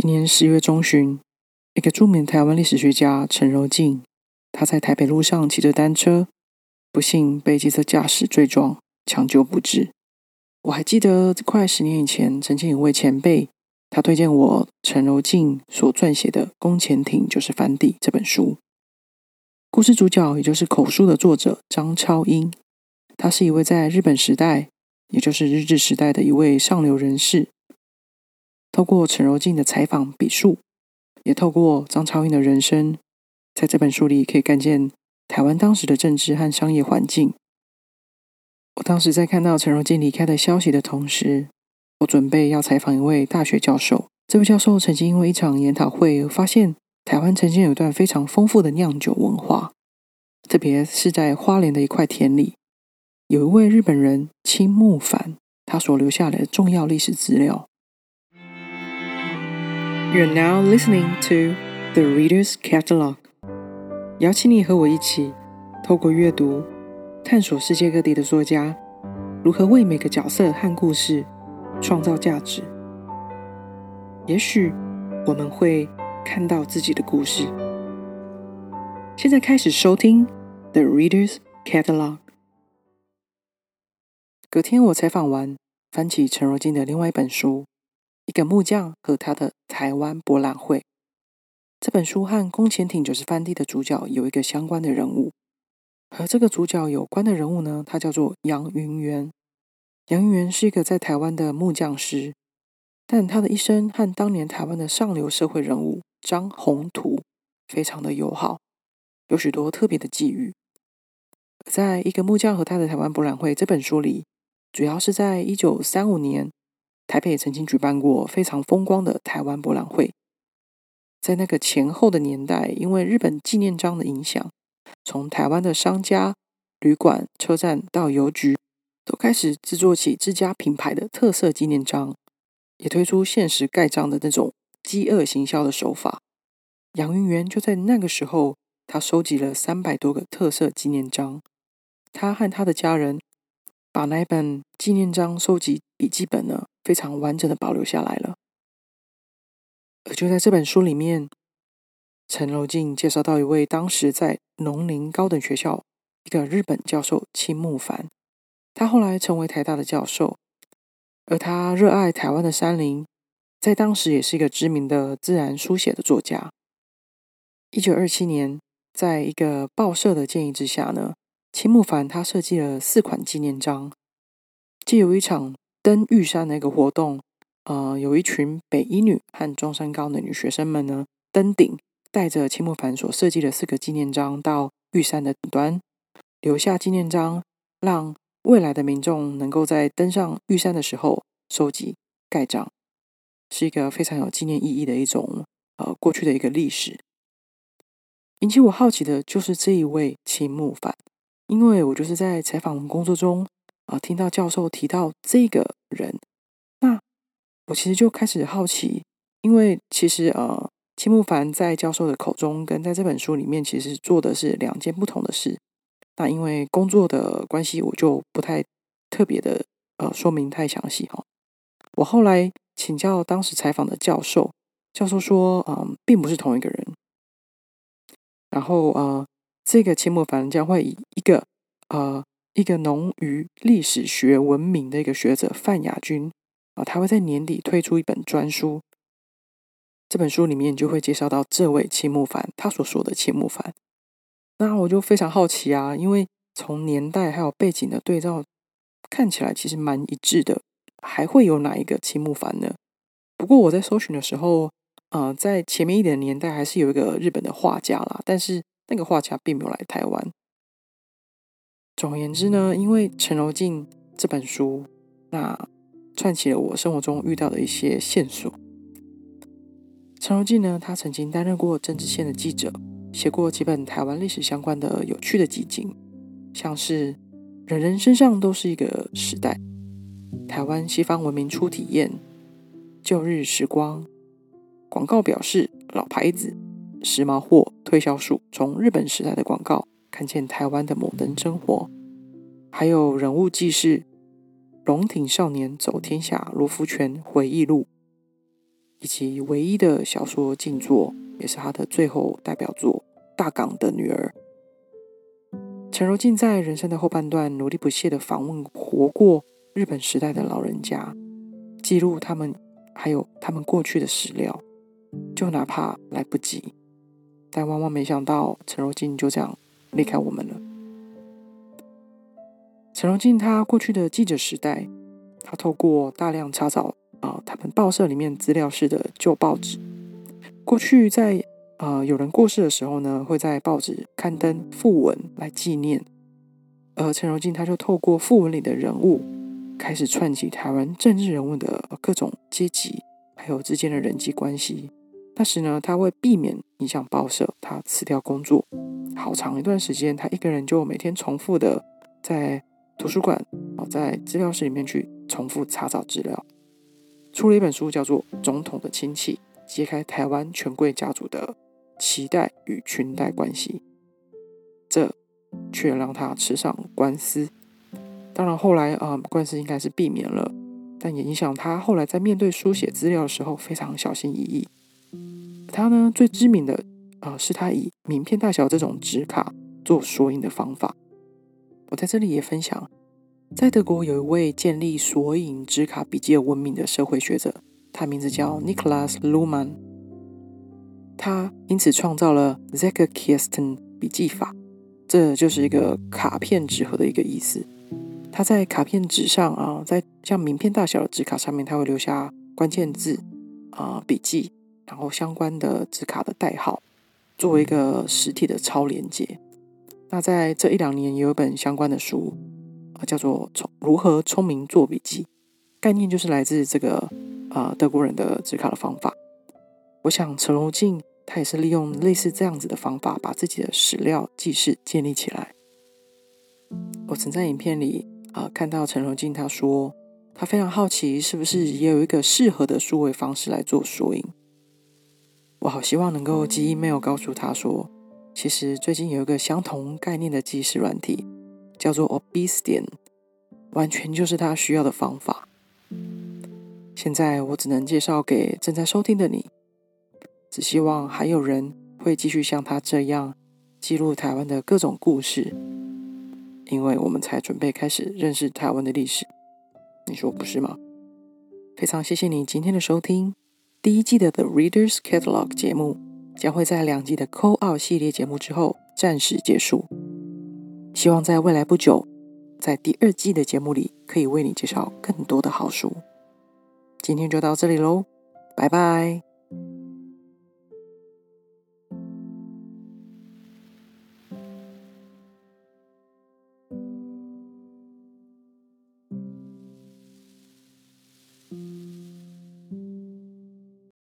今年十月中旬，一个著名台湾历史学家陈柔静，他在台北路上骑着单车，不幸被机车驾驶追撞，抢救不治。我还记得快十年以前，曾经有位前辈，他推荐我陈柔静所撰写的《宫前艇就是反底》这本书。故事主角也就是口述的作者张超英，他是一位在日本时代，也就是日治时代的一位上流人士。透过陈柔静的采访笔述，也透过张超英的人生，在这本书里可以看见台湾当时的政治和商业环境。我当时在看到陈柔静离开的消息的同时，我准备要采访一位大学教授。这位教授曾经因为一场研讨会发现，台湾曾经有一段非常丰富的酿酒文化，特别是在花莲的一块田里，有一位日本人青木凡，他所留下来的重要历史资料。You're now listening to the Reader's Catalog。邀请你和我一起，透过阅读，探索世界各地的作家如何为每个角色和故事创造价值。也许我们会看到自己的故事。现在开始收听 The Reader's Catalog。隔天我采访完，翻起陈若金的另外一本书。一个木匠和他的台湾博览会这本书和宫前艇就是翻地的主角有一个相关的人物，和这个主角有关的人物呢，他叫做杨云元。杨云元是一个在台湾的木匠师，但他的一生和当年台湾的上流社会人物张宏图非常的友好，有许多特别的际遇。在一个木匠和他的台湾博览会这本书里，主要是在一九三五年。台北也曾经举办过非常风光的台湾博览会，在那个前后的年代，因为日本纪念章的影响，从台湾的商家、旅馆、车站到邮局，都开始制作起自家品牌的特色纪念章，也推出限时盖章的那种饥饿行销的手法。杨云元就在那个时候，他收集了三百多个特色纪念章，他和他的家人把那本纪念章收集笔记本呢。非常完整的保留下来了。而就在这本书里面，陈柔静介绍到一位当时在农林高等学校一个日本教授青木凡，他后来成为台大的教授，而他热爱台湾的山林，在当时也是一个知名的自然书写的作家。一九二七年，在一个报社的建议之下呢，青木凡他设计了四款纪念章，借由一场。登玉山的一个活动，呃，有一群北一女和中山高的女学生们呢，登顶，带着青木凡所设计的四个纪念章到玉山的顶端，留下纪念章，让未来的民众能够在登上玉山的时候收集盖章，是一个非常有纪念意义的一种呃过去的一个历史。引起我好奇的就是这一位青木凡，因为我就是在采访工作中。啊，听到教授提到这个人，那我其实就开始好奇，因为其实呃，青木凡在教授的口中跟在这本书里面其实做的是两件不同的事。那因为工作的关系，我就不太特别的呃说明太详细哈。我后来请教当时采访的教授，教授说，嗯，并不是同一个人。然后呃，这个青木凡将会以一个呃。一个农于历史学闻名的一个学者范雅君啊，他会在年底推出一本专书。这本书里面就会介绍到这位青木凡，他所说的青木凡。那我就非常好奇啊，因为从年代还有背景的对照看起来其实蛮一致的，还会有哪一个青木凡呢？不过我在搜寻的时候，呃，在前面一点年代还是有一个日本的画家啦，但是那个画家并没有来台湾。总而言之呢，因为陈柔静这本书，那串起了我生活中遇到的一些线索。陈柔静呢，他曾经担任过政治线的记者，写过几本台湾历史相关的有趣的集锦，像是《人人身上都是一个时代》、台湾西方文明初体验、旧日时光、广告表示老牌子、时髦货推销术，从日本时代的广告。看见台湾的摩登生活，还有人物记事《龙挺少年走天下》罗福全回忆录。以及唯一的小说静作，也是他的最后代表作《大港的女儿》。陈柔静在人生的后半段，努力不懈的访问活过日本时代的老人家，记录他们还有他们过去的史料，就哪怕来不及，但万万没想到，陈柔静就这样离开我们了。陈荣进他过去的记者时代，他透过大量查找啊，他们报社里面资料室的旧报纸，过去在呃有人过世的时候呢，会在报纸刊登讣文来纪念。而陈荣进他就透过讣文里的人物，开始串起台湾政治人物的各种阶级，还有之间的人际关系。那时呢，他会避免影响报社，他辞掉工作，好长一段时间，他一个人就每天重复的在。图书馆哦，在资料室里面去重复查找资料，出了一本书，叫做《总统的亲戚》，揭开台湾权贵家族的脐带与裙带关系。这却让他吃上官司。当然，后来啊，官司应该是避免了，但也影响他后来在面对书写资料的时候非常小心翼翼。他呢，最知名的啊，是他以名片大小这种纸卡做索引的方法。我在这里也分享，在德国有一位建立索引纸卡笔记而闻名的社会学者，他名字叫 Niklas Luhmann。他因此创造了 z e k e r k i s t e n 笔记法，这就是一个卡片纸盒的一个意思。他在卡片纸上啊，在像名片大小的纸卡上面，他会留下关键字啊笔记，然后相关的纸卡的代号，作为一个实体的超连接。那在这一两年，也有一本相关的书，啊，叫做《聪如何聪明做笔记》，概念就是来自这个啊德国人的纸卡的方法。我想陈荣静他也是利用类似这样子的方法，把自己的史料记事建立起来。我曾在影片里啊看到陈荣静他说，他非常好奇是不是也有一个适合的数位方式来做索引。我好希望能够寄 email 告诉他说。其实最近有一个相同概念的记事软体，叫做 Obsidian，完全就是他需要的方法。现在我只能介绍给正在收听的你，只希望还有人会继续像他这样记录台湾的各种故事，因为我们才准备开始认识台湾的历史。你说不是吗？非常谢谢你今天的收听，第一季的 The Readers Catalog 节目。将会在两季的《Co-op》系列节目之后暂时结束。希望在未来不久，在第二季的节目里可以为你介绍更多的好书。今天就到这里喽，拜拜。